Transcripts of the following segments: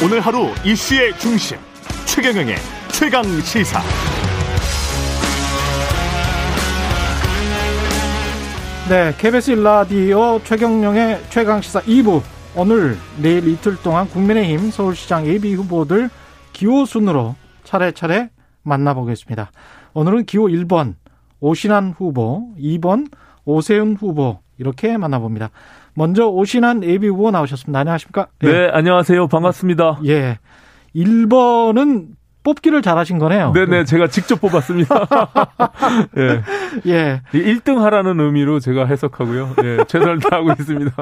오늘 하루 이슈의 중심 최경영의 최강 시사. 네, KBS 일라디오 최경영의 최강 시사 2부. 오늘 내일 이틀 동안 국민의힘 서울시장 예비 후보들 기호 순으로 차례차례 만나보겠습니다. 오늘은 기호 1번 오신환 후보, 2번 오세훈 후보 이렇게 만나봅니다. 먼저 오신환 예비 후보 나오셨습니다. 안녕하십니까? 네, 네 안녕하세요. 반갑습니다. 예. 1번은 뽑기를 잘하신 거네요. 네네, 제가 직접 뽑았습니다. 예. 예. 1등 하라는 의미로 제가 해석하고요. 예, 최선을 다하고 있습니다.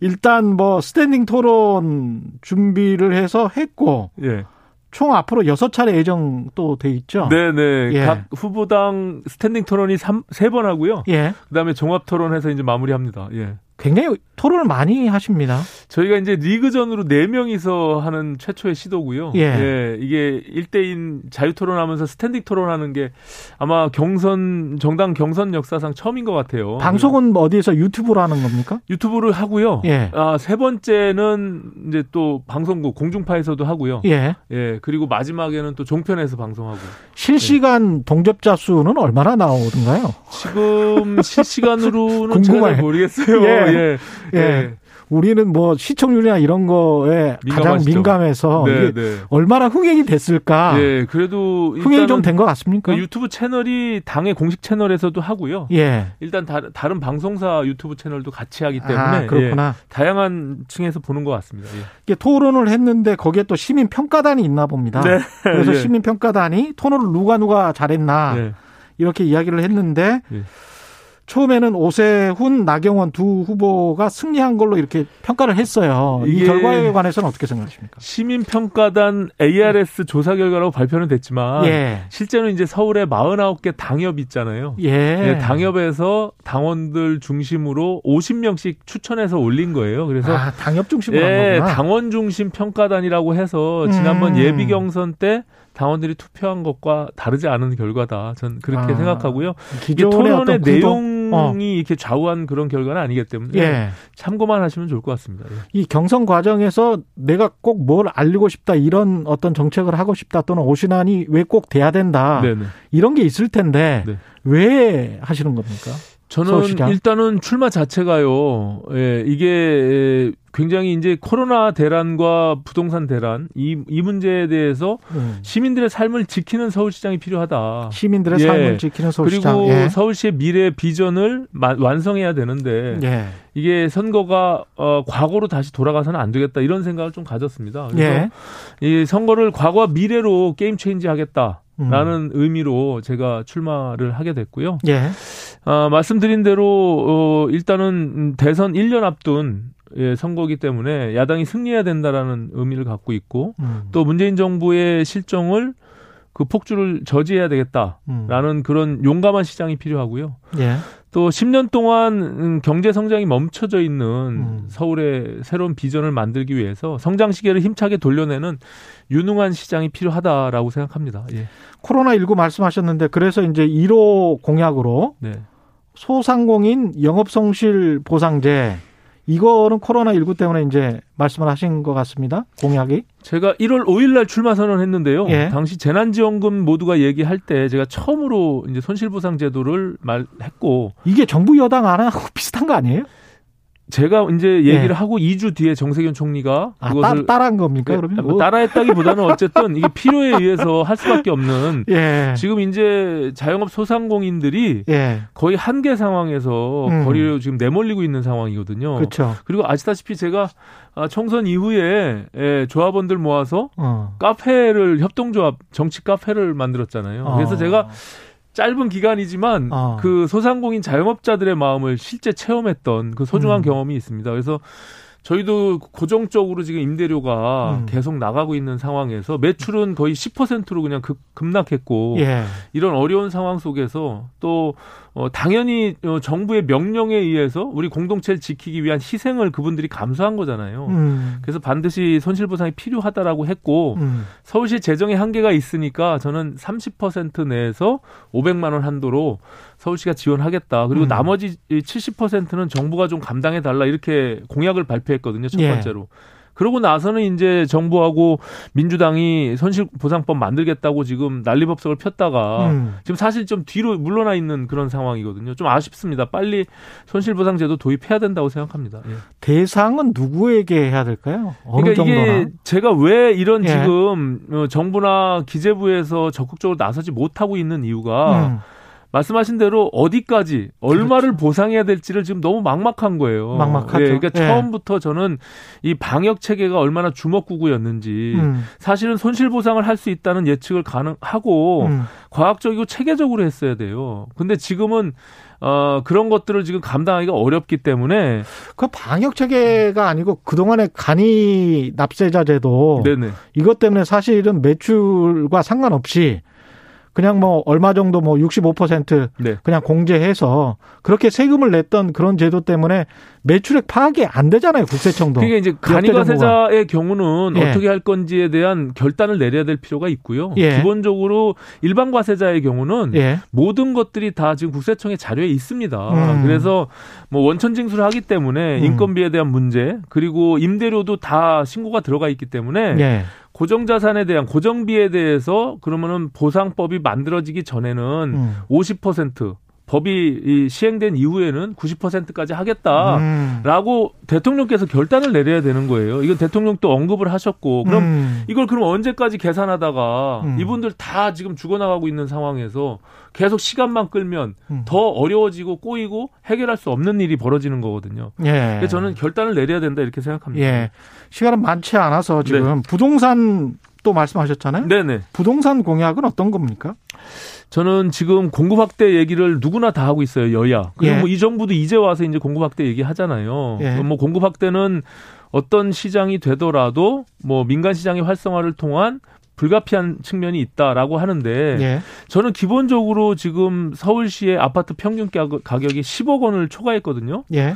일단 뭐 standing 토론 준비를 해서 했고. 예. 총 앞으로 여섯 차례 예정 또 돼 있죠. 네네. 예. 각 후보당 standing 토론이 3, 3번 하고요. 예. 그 다음에 종합 토론해서 이제 마무리합니다. 예. 굉장히 토론을 많이 하십니다. 저희가 이제 리그전으로 4명이서 하는 최초의 시도고요. 예. 예 이게 1대1 자유 토론하면서 스탠딩 토론하는 게 아마 경선 정당 경선 역사상 처음인 것 같아요. 방송은 뭐 어디에서 유튜브로 하는 겁니까? 유튜브를 하고요. 예. 아, 세 번째는 이제 또 방송국 공중파에서도 하고요. 예. 예. 그리고 마지막에는 또 종편에서 방송하고. 실시간 예. 동접자 수는 얼마나 나오던가요? 지금 실시간으로는 잘 모르겠어요. 예. 예. 예. 예. 우리는 뭐 시청률이나 이런 거에 민감하시죠. 가장 민감해서 네, 네. 얼마나 흥행이 됐을까. 예, 그래도 흥행이 좀 된 것 같습니까? 그 유튜브 채널이 당의 공식 채널에서도 하고요. 예. 일단 다, 른 방송사 유튜브 채널도 같이 하기 때문에 아, 그렇구나. 예, 다양한 층에서 보는 것 같습니다. 예. 이게 토론을 했는데 거기에 또 시민 평가단이 있나 봅니다. 네. 그래서 예. 시민 평가단이 토론을 누가 누가 잘했나 예. 이렇게 이야기를 했는데. 예. 처음에는 오세훈, 나경원 두 후보가 승리한 걸로 이렇게 평가를 했어요. 이 결과에 관해서는 어떻게 생각하십니까? 시민평가단 ARS 조사 결과라고 발표는 됐지만 예. 실제는 이제 서울에 49개 당협 있잖아요. 예. 예. 당협에서 당원들 중심으로 50명씩 추천해서 올린 거예요. 그래서 아, 당협 중심으로 예, 당원 중심 평가단이라고 해서 지난번 음. 예비 경선 때 당원들이 투표한 것과 다르지 않은 결과다. 전 그렇게 아, 생각하고요. 이게 토론의 내용 이 어. 이렇게 좌우한 그런 결과는 아니기 때문에 예. 참고만 하시면 좋을 것 같습니다. 예. 이 경선 과정에서 내가 꼭 뭘 알리고 싶다 이런 어떤 정책을 하고 싶다 또는 오신환이 왜 꼭 돼야 된다 네네. 이런 게 있을 텐데 네. 왜 하시는 겁니까? 저는 서울시장? 일단은 출마 자체가요. 예, 이게 굉장히 이제 코로나 대란과 부동산 대란 이, 이 문제에 대해서 음. 시민들의 삶을 지키는 서울시장이 필요하다. 시민들의 예. 삶을 지키는 서울시장. 그리고 예. 서울시의 미래 비전을 마, 완성해야 되는데 예. 이게 선거가 어, 과거로 다시 돌아가서는 안 되겠다 이런 생각을 좀 가졌습니다. 그래서 예. 이 선거를 과거와 미래로 게임 체인지 하겠다. 라는 음. 의미로 제가 출마를 하게 됐고요. 예. 아, 말씀드린 대로 어, 일단은 대선 1년 앞둔 예, 선거기 때문에 야당이 승리해야 된다라는 의미를 갖고 있고 음. 또 문재인 정부의 실정을 그 폭주를 저지해야 되겠다라는 음. 그런 용감한 시장이 필요하고요. 예. 또 10년 동안 음, 경제 성장이 멈춰져 있는 음. 서울의 새로운 비전을 만들기 위해서 성장 시계를 힘차게 돌려내는 유능한 시장이 필요하다라고 생각합니다. 예. 코로나 19 말씀하셨는데 그래서 이제 1호 공약으로 네. 소상공인 영업성실 보상제 이거는 코로나 19 때문에 이제 말씀을 하신 것 같습니다. 공약이. 제가 1월 5일 날 출마 선언했는데요. 예. 당시 재난지원금 모두가 얘기할 때 제가 처음으로 이제 손실보상 제도를 말했고 이게 정부 여당 안 하고 비슷한 거 아니에요? 제가 이제 얘기를 예. 하고 2주 뒤에 정세균 총리가 아, 그것을 따, 라한 겁니까? 네, 그러면 뭐 따라했다기보다는 어쨌든 이게 필요에 의해서 할 수밖에 없는 예. 지금 이제 자영업 소상공인들이 예. 거의 한계 상황에서 음. 거리로 지금 내몰리고 있는 상황이거든요. 그렇죠. 그리고 아시다시피 제가 아, 총선 이후에 예, 조합원들 모아서 어. 카페를 협동조합 정치 카페를 만들었잖아요. 그래서 어. 제가 짧은 기간이지만 어. 그 소상공인 자영업자들의 마음을 실제 체험했던 그 소중한 음. 경험이 있습니다. 그래서 저희도 고정적으로 지금 임대료가 음. 계속 나가고 있는 상황에서 매출은 거의 10%로 그냥 급, 급락했고 예. 이런 어려운 상황 속에서 또 어, 당연히 어, 정부의 명령에 의해서 우리 공동체를 지키기 위한 희생을 그분들이 감수한 거잖아요. 음. 그래서 반드시 손실보상이 필요하다라고 했고 음. 서울시 재정의 한계가 있으니까 저는 30% 내에서 500만 원 한도로 서울시가 지원하겠다. 그리고 음. 나머지 70%는 정부가 좀 감당해 달라 이렇게 공약을 발표했거든요. 첫 예. 번째로. 예. 그러고 나서는 이제 정부하고 민주당이 손실보상법 만들겠다고 지금 난리법석을 폈다가 음. 지금 사실 좀 뒤로 물러나 있는 그런 상황이거든요. 좀 아쉽습니다. 빨리 손실보상제도 도입해야 된다고 생각합니다. 예. 대상은 누구에게 해야 될까요? 어느 그러니까 정도나? 이게 제가 왜 이런 예. 지금 어, 정부나 기재부에서 적극적으로 나서지 못하고 있는 이유가 음. 말씀하신 대로 어디까지 얼마를 그렇죠. 보상해야 될지를 지금 너무 막막한 거예요. 막막하죠. 예, 그러니까 예. 처음부터 저는 이 방역 체계가 얼마나 주먹구구였는지 음. 사실은 손실 보상을 할 수 있다는 예측을 가능하고 음. 과학적이고 체계적으로 했어야 돼요. 근데 지금은 어, 그런 것들을 지금 감당하기가 어렵기 때문에 그 방역 체계가 아니고 그동안의 간이 납세자 제도 네네. 이것 때문에 사실은 매출과 상관없이 그냥 뭐 얼마 정도 뭐 65% 네. 그냥 공제해서 그렇게 세금을 냈던 그런 제도 때문에 매출액 파악이 안 되잖아요 국세청도. 그게 이제 간이과세자의 경우는 예. 어떻게 할 건지에 대한 결단을 내려야 될 필요가 있고요. 예. 기본적으로 일반 과세자의 경우는 예. 모든 것들이 다 지금 국세청의 자료에 있습니다. 음. 그래서 뭐 원천 징수를 하기 때문에 음. 인건비에 대한 문제 그리고 임대료도 다 신고가 들어가 있기 때문에. 예. 고정 자산에 대한 고정비에 대해서 그러면은 보상법이 만들어지기 전에는 음. 50% 법이 시행된 이후에는 90%까지 하겠다라고 음. 대통령께서 결단을 내려야 되는 거예요. 이건 대통령도 언급을 하셨고 그럼 음. 이걸 그럼 언제까지 계산하다가 음. 이분들 다 지금 죽어나가고 있는 상황에서 계속 시간만 끌면 음. 더 어려워지고 꼬이고 해결할 수 없는 일이 벌어지는 거거든요. 예. 그래서 저는 결단을 내려야 된다 이렇게 생각합니다. 예. 시간은 많지 않아서 지금 네. 부동산 또 말씀하셨잖아요. 네네. 부동산 공약은 어떤 겁니까? 저는 지금 공급 확대 얘기를 누구나 다 하고 있어요 여야. 그리고 예. 뭐이 정부도 이제 와서 이제 공급 확대 얘기 하잖아요. 예. 뭐 공급 확대는 어떤 시장이 되더라도 뭐 민간 시장의 활성화를 통한 불가피한 측면이 있다라고 하는데 예. 저는 기본적으로 지금 서울시의 아파트 평균 가격이 10억 원을 초과했거든요. 예.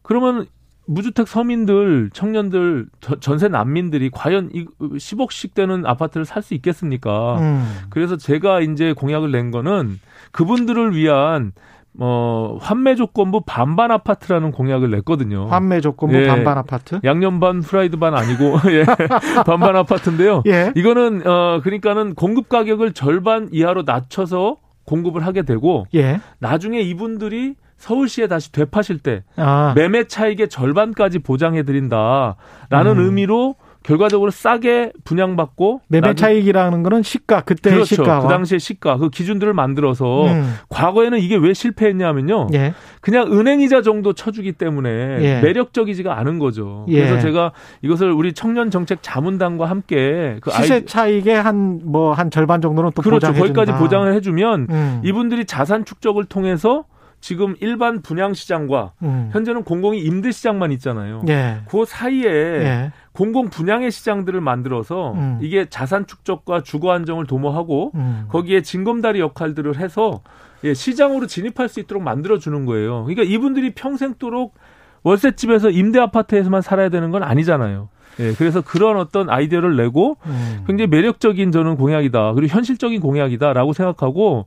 그러면 무주택 서민들, 청년들, 전세 난민들이 과연 이 10억씩 되는 아파트를 살 수 있겠습니까? 음. 그래서 제가 이제 공약을 낸 거는 그분들을 위한 어, 환매 조건부 반반 아파트라는 공약을 냈거든요. 환매 조건부 예, 반반 아파트? 양념 반 프라이드 반 아니고 예, 반반 아파트인데요. 예. 이거는 어 그러니까는 공급 가격을 절반 이하로 낮춰서 공급을 하게 되고 예. 나중에 이분들이 서울시에 다시 되파실 때 아. 매매 차익의 절반까지 보장해 드린다라는 음. 의미로 결과적으로 싸게 분양받고 매매 차익이라는 거는 시가 그때 그렇죠. 시가 그 당시에 시가 그 기준들을 만들어서 음. 과거에는 이게 왜 실패했냐면요 예. 그냥 은행이자 정도 쳐주기 때문에 예. 매력적이지가 않은 거죠 예. 그래서 제가 이것을 우리 청년 정책 자문단과 함께 그 시세 아이... 차익의 한 뭐한 뭐 한 절반 정도는 또 그렇죠 거기까지 보장을 해주면 음. 이분들이 자산 축적을 통해서 지금 일반 분양 시장과 음. 현재는 공공이 임대 시장만 있잖아요. 예. 그 사이에 예. 공공 분양의 시장들을 만들어서 음. 이게 자산 축적과 주거 안정을 도모하고 음. 거기에 징검다리 역할들을 해서 예, 시장으로 진입할 수 있도록 만들어 주는 거예요. 그러니까 이분들이 평생도록 월세집에서 임대 아파트에서만 살아야 되는 건 아니잖아요. 예, 그래서 그런 어떤 아이디어를 내고 음. 굉장히 매력적인 저는 공약이다. 그리고 현실적인 공약이다라고 생각하고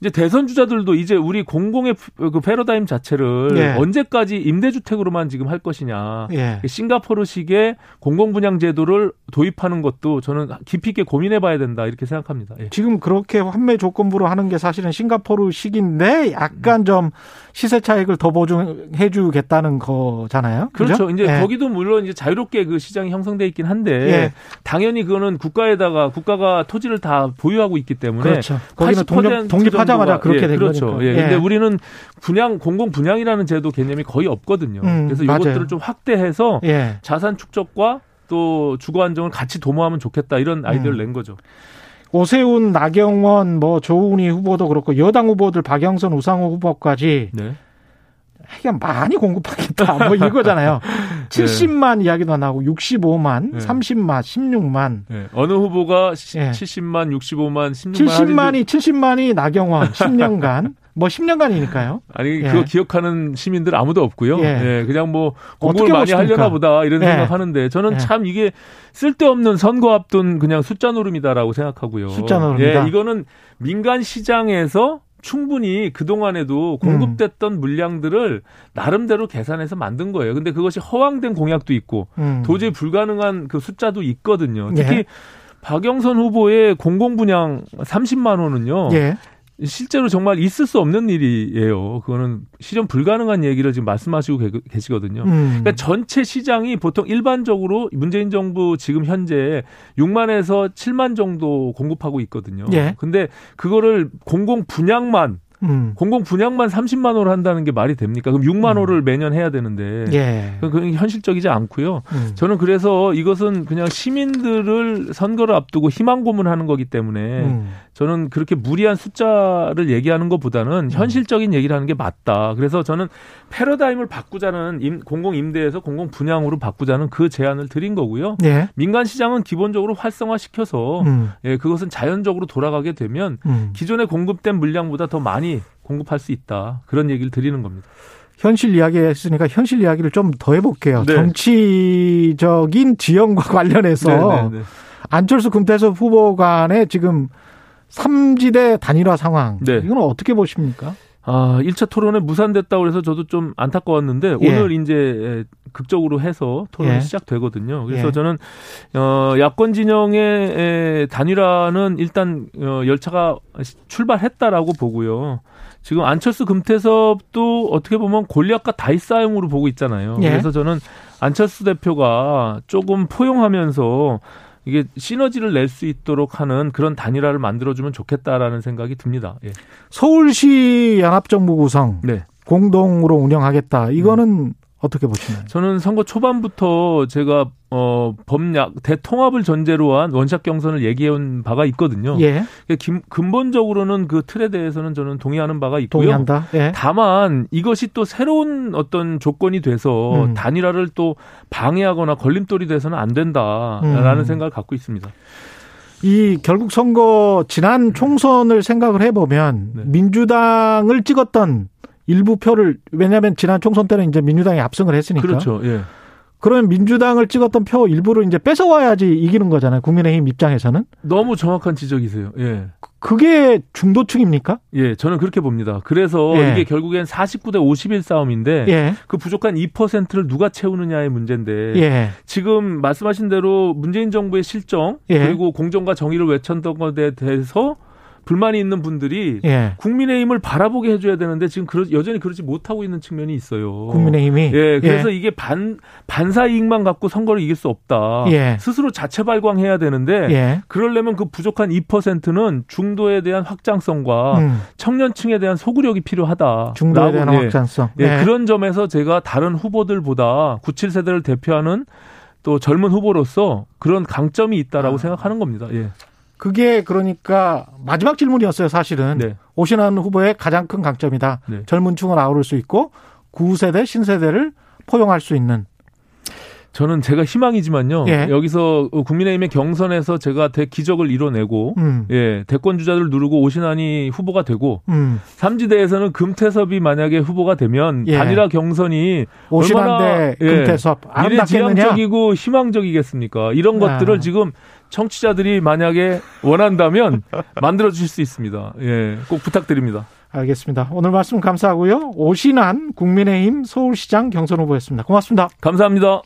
이제 대선 주자들도 이제 우리 공공의 그 패러다임 자체를 예. 언제까지 임대주택으로만 지금 할 것이냐. 예. 싱가포르식의 공공분양 제도를 도입하는 것도 저는 깊이 있게 고민해 봐야 된다 이렇게 생각합니다. 예. 지금 그렇게 환매 조건부로 하는 게 사실은 싱가포르식인데 약간 좀 시세 차익을 더 보증해 주겠다는 거잖아요. 그렇죠. 그죠? 이제 예. 거기도 물론 이제 자유롭게 그 시장이 형성돼 있긴 한데 예. 당연히 그거는 국가에다가 국가가 토지를 다 보유하고 있기 때문에 그렇죠. 거기는 독립, 독립하자 하자마자 그렇게 예, 된 그렇죠. 거니까. 예. 근데 예. 우리는 분양 공공 분양이라는 제도 개념이 거의 없거든요. 음, 그래서 이것들을 좀 확대해서 예. 자산 축적과 또 주거 안정을 같이 도모하면 좋겠다 이런 아이디어를 음. 낸 거죠. 오세훈, 나경원, 뭐 조은희 후보도 그렇고 여당 후보들 박영선, 우상호 후보까지 네. 하여간 많이 공급하겠다. 뭐 이거잖아요. 70만 네. 이야기도 나오고 65만, 네. 30만, 16만. 네. 어느 후보가 네. 70만, 65만, 16만 70만이 70만이 나경원 10년간 뭐 10년간이니까요. 아니 예. 그거 기억하는 시민들 아무도 없고요. 예. 예. 그냥 뭐 공부를 많이 보십니까? 하려나 보다 이런 예. 생각하는데 저는 예. 참 이게 쓸데없는 선거 앞둔 그냥 숫자 노름이다라고 생각하고요. 숫자 노름이다. 예, 이거는 민간 시장에서 충분히 그동안에도 공급됐던 음. 물량들을 나름대로 계산해서 만든 거예요. 근데 그것이 허황된 공약도 있고 음. 도저히 불가능한 그 숫자도 있거든요. 특히 예. 박영선 후보의 공공 분양 30만 원은요. 예. 실제로 정말 있을 수 없는 일이에요. 그거는 실현 불가능한 얘기를 지금 말씀하시고 계시거든요. 음. 그러니까 전체 시장이 보통 일반적으로 문재인 정부 지금 현재 6만에서 7만 정도 공급하고 있거든요. 예. 근데 그거를 공공 분양만 음. 공공 분양만 30만 호를 한다는 게 말이 됩니까? 그럼 6만 음. 호를 매년 해야 되는데 예. 그건 현실적이지 않고요. 음. 저는 그래서 이것은 그냥 시민들을 선거를 앞두고 희망 고문하는 거기 때문에 음. 저는 그렇게 무리한 숫자를 얘기하는 것보다는 음. 현실적인 얘기를 하는 게 맞다. 그래서 저는 패러다임을 바꾸자는 임, 공공 임대에서 공공 분양으로 바꾸자는 그 제안을 드린 거고요. 예. 민간 시장은 기본적으로 활성화시켜서 음. 예, 그것은 자연적으로 돌아가게 되면 기존에 공급된 물량보다 더 많이 공급할 수 있다. 그런 얘기를 드리는 겁니다. 현실 이야기 했으니까 현실 이야기를 좀 더 해볼게요. 네. 정치적인 지형과 관련해서 네, 네, 네. 안철수 금태섭 후보 간의 지금 삼지대 단일화 상황. 네. 이건 어떻게 보십니까? 아, 1차 토론에 무산됐다고 해서 저도 좀 안타까웠는데 예. 오늘 이제 극적으로 해서 토론이 예. 시작되거든요. 그래서 예. 저는 어 야권 진영의 단일화는 일단 어 열차가 출발했다라고 보고요. 지금 안철수 금태섭도 어떻게 보면 골리앗과 다이 싸움으로 보고 있잖아요. 예. 그래서 저는 안철수 대표가 조금 포용하면서 이게 시너지를 낼 수 있도록 하는 그런 단일화를 만들어주면 좋겠다라는 생각이 듭니다. 예. 서울시 연합정부 구성 네. 공동으로 운영하겠다. 이거는 음. 어떻게 보시나요? 저는 선거 초반부터 제가 어 법약 대통합을 전제로 한 원샷 경선을 얘기해온 바가 있거든요. 예. 그러니까 근본적으로는 그 틀에 대해서는 저는 동의하는 바가 있고요. 동의한다. 예. 다만 이것이 또 새로운 어떤 조건이 돼서 음. 단일화를 또 방해하거나 걸림돌이 돼서는 안 된다라는 음. 생각을 갖고 있습니다. 이 결국 선거 지난 총선을 생각을 해보면 네. 민주당을 찍었던 일부 표를 왜냐하면 지난 총선 때는 이제 민주당이 압승을 했으니까. 그렇죠. 예. 그러면 민주당을 찍었던 표 일부를 이제 뺏어와야지 이기는 거잖아요. 국민의힘 입장에서는. 너무 정확한 지적이세요. 예. 그게 중도층입니까? 예, 저는 그렇게 봅니다. 그래서 예. 이게 결국엔 49대 51 싸움인데 예. 그 부족한 2%를 누가 채우느냐의 문제인데 예. 지금 말씀하신 대로 문재인 정부의 실정 예. 그리고 공정과 정의를 외쳤던 것에 대해서 불만이 있는 분들이 예. 국민의힘을 바라보게 해줘야 되는데 지금 그러, 여전히 그러지 못하고 있는 측면이 있어요. 국민의힘이 예, 그래서 예. 이게 반 반사 이익만 갖고 선거를 이길 수 없다. 예. 스스로 자체 발광해야 되는데 예. 그러려면 그 부족한 2%는 중도에 대한 확장성과 음. 청년층에 대한 소구력이 필요하다. 중도에 대한 예. 확장성. 예, 예, 그런 점에서 제가 다른 후보들보다 97세대를 대표하는 또 젊은 후보로서 그런 강점이 있다라고 아. 생각하는 겁니다. 예. 그게 그러니까 마지막 질문이었어요, 사실은. 네. 오신환 후보의 가장 큰 강점이다. 네. 젊은 층을 아우를 수 있고 구세대, 신세대를 포용할 수 있는. 저는 제가 희망이지만요. 예. 여기서 국민의힘의 경선에서 제가 대기적을 이뤄내고 음. 예, 대권 주자를 누르고 오신환이 후보가 되고 음. 삼지대에서는 금태섭이 만약에 후보가 되면 예. 단일화 경선이 오신환 대 금태섭 예, 미래지향적이고 희망적이겠습니까? 이런 아. 것들을 지금 청취자들이 만약에 원한다면 만들어 주실 수 있습니다. 예, 꼭 부탁드립니다. 알겠습니다. 오늘 말씀 감사하고요. 오신한 국민의힘 서울시장 경선 후보였습니다. 고맙습니다. 감사합니다.